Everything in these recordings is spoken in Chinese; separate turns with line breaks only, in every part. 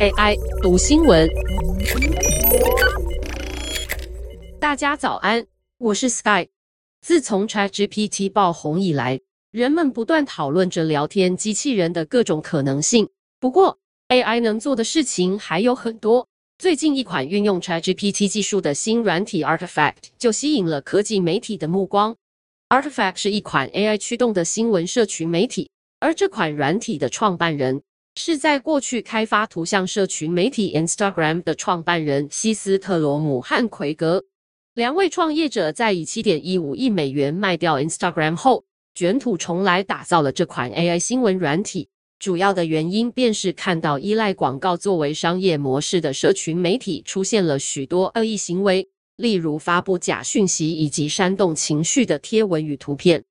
AI 读新闻，大家早安，我是 Sky。自从 ChatGPT 爆红以来，人们不断讨论着聊天机器人的各种可能性。不过，AI 能做的事情还有很多。最近，一款运用 ChatGPT 技术的新软体 Artifact 就吸引了科技媒体的目光。Artifact 是一款 AI 驱动的新闻社群媒体，而这款软体的创办人是在过去开发图像社群媒体 Instagram 的创办人希斯特罗姆和奎格。两位创业者在以七点一五亿美元卖掉 Instagram 后，卷土重来，打造了这款 AI 新闻软体。主要的原因便是看到依赖广告作为商业模式的社群媒体出现了许多恶意行为，例如发布假讯息以及煽动情绪的贴文与图片。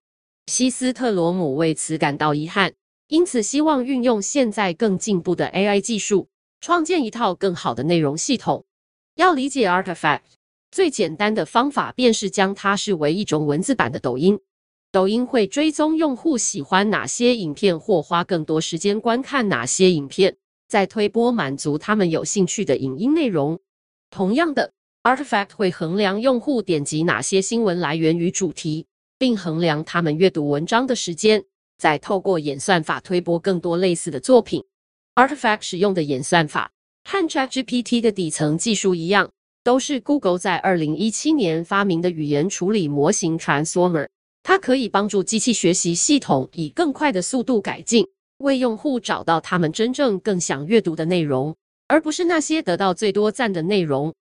希斯特罗姆为此感到遗憾，因此希望运用现在更进步的 AI 技术，创建一套更好的内容系统。要理解 Artifact，最简单的方法便是将它视为一种文字版的抖音。抖音会追踪用户喜欢哪些影片，或花更多时间观看哪些影片，再推播满足他们有兴趣的影音内容。同样的，Artifact 会衡量用户点击哪些新闻来源与主题，并衡量他们阅读文章的时间，再透过演算法推播更多类似的作品。Artifact 使用的演算法和 ChatGPT 的底层技术一样，都是 Google 在2017年发明的语言处理模型 Transformer。它可以帮助机器学习系统以更快的速度改进，为用户找到他们真正更想阅读的内容，而不是那些得到最多赞的内容。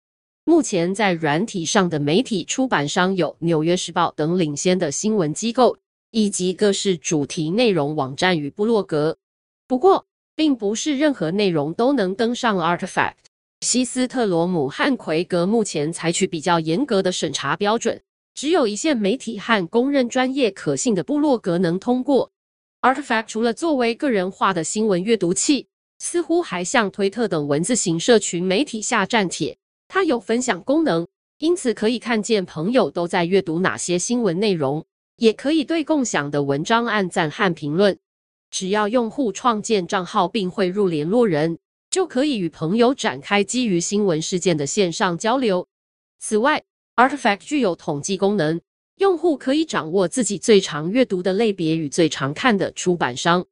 目前在软体上的媒体出版商有《纽约时报》等领先的新闻机构，以及各式主题内容网站与部落格。不过，并不是任何内容都能登上 Artifact。西斯特罗姆和奎格目前采取比较严格的审查标准。只有一线媒体和公认专业可信的部落格能通过。Artifact 除了作为个人化的新闻阅读器，似乎还向推特等文字型社群媒体下战帖。它有分享功能，因此可以看见朋友都在阅读哪些新闻内容，也可以对共享的文章按赞和评论。只要用户创建账号并汇入联络人，就可以与朋友展开基于新闻事件的线上交流。此外，Artifact 具有统计功能，用户可以掌握自己最常阅读的类别与最常看的出版商。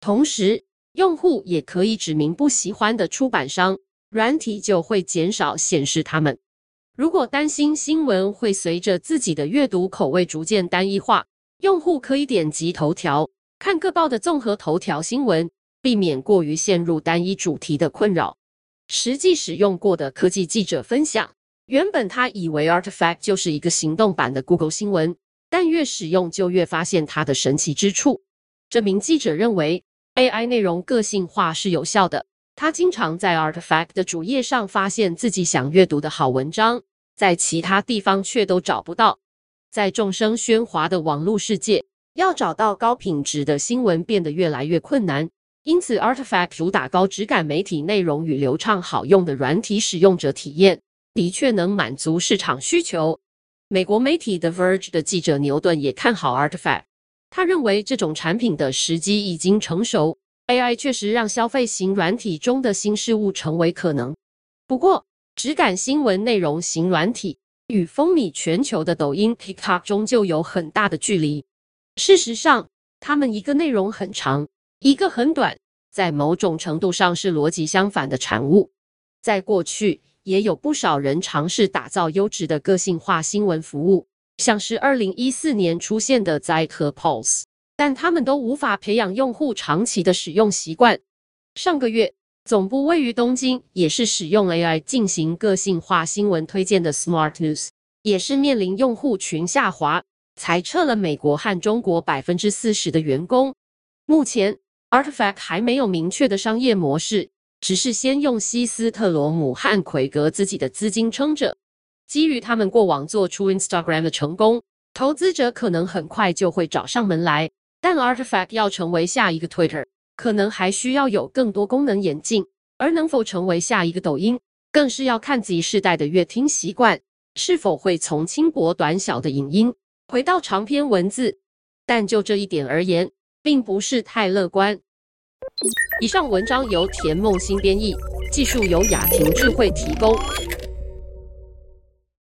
同时，用户也可以指明不喜欢的出版商，软体就会减少显示他们。如果担心新闻会随着自己的阅读口味逐渐单一化，用户可以点击头条，看各报的综合头条新闻，避免过于陷入单一主题的困扰。实际使用过的科技记者分享。原本他以为 Artifact 就是一个行动版的 Google 新闻，但越使用就越发现它的神奇之处。这名记者认为，AI 内容个性化是有效的。他经常在 Artifact 的主页上发现自己想阅读的好文章，在其他地方却都找不到。在众生喧哗的网络世界，要找到高品质的新闻变得越来越困难。因此，Artifact 主打高质感媒体内容与流畅好用的软体使用者体验。的确能满足市场需求。美国媒体 The Verge 的记者牛顿也看好 Artifact，他认为这种产品的时机已经成熟。AI 确实让消费型软体中的新事物成为可能。不过，只感新闻内容型软体与风靡全球的抖音 TikTok 终究有很大的距离。事实上，它们一个内容很长，一个很短，在某种程度上是逻辑相反的产物。在过去，也有不少人尝试打造优质的个性化新闻服务，像是二零一四年出现的 Zeit 和 Pulse，但他们都无法培养用户长期的使用习惯。上个月，总部位于东京，也是使用 AI 进行个性化新闻推荐的 Smart News，也是面临用户群下滑，裁撤了美国和中国百分之四十的员工。目前，Artifact 还没有明确的商业模式。只是先用希斯特罗姆和奎格自己的资金撑着，基于他们过往做出 Instagram 的成功，投资者可能很快就会找上门来。但 Artifact 要成为下一个 Twitter，可能还需要有更多功能演进，而能否成为下一个抖音，更是要看 Z 世代的阅听习惯，是否会从轻薄短小的影音回到长篇文字。但就这一点而言，并不是太乐观。以上文章由田梦欣编译，技术由雅婷智慧提供。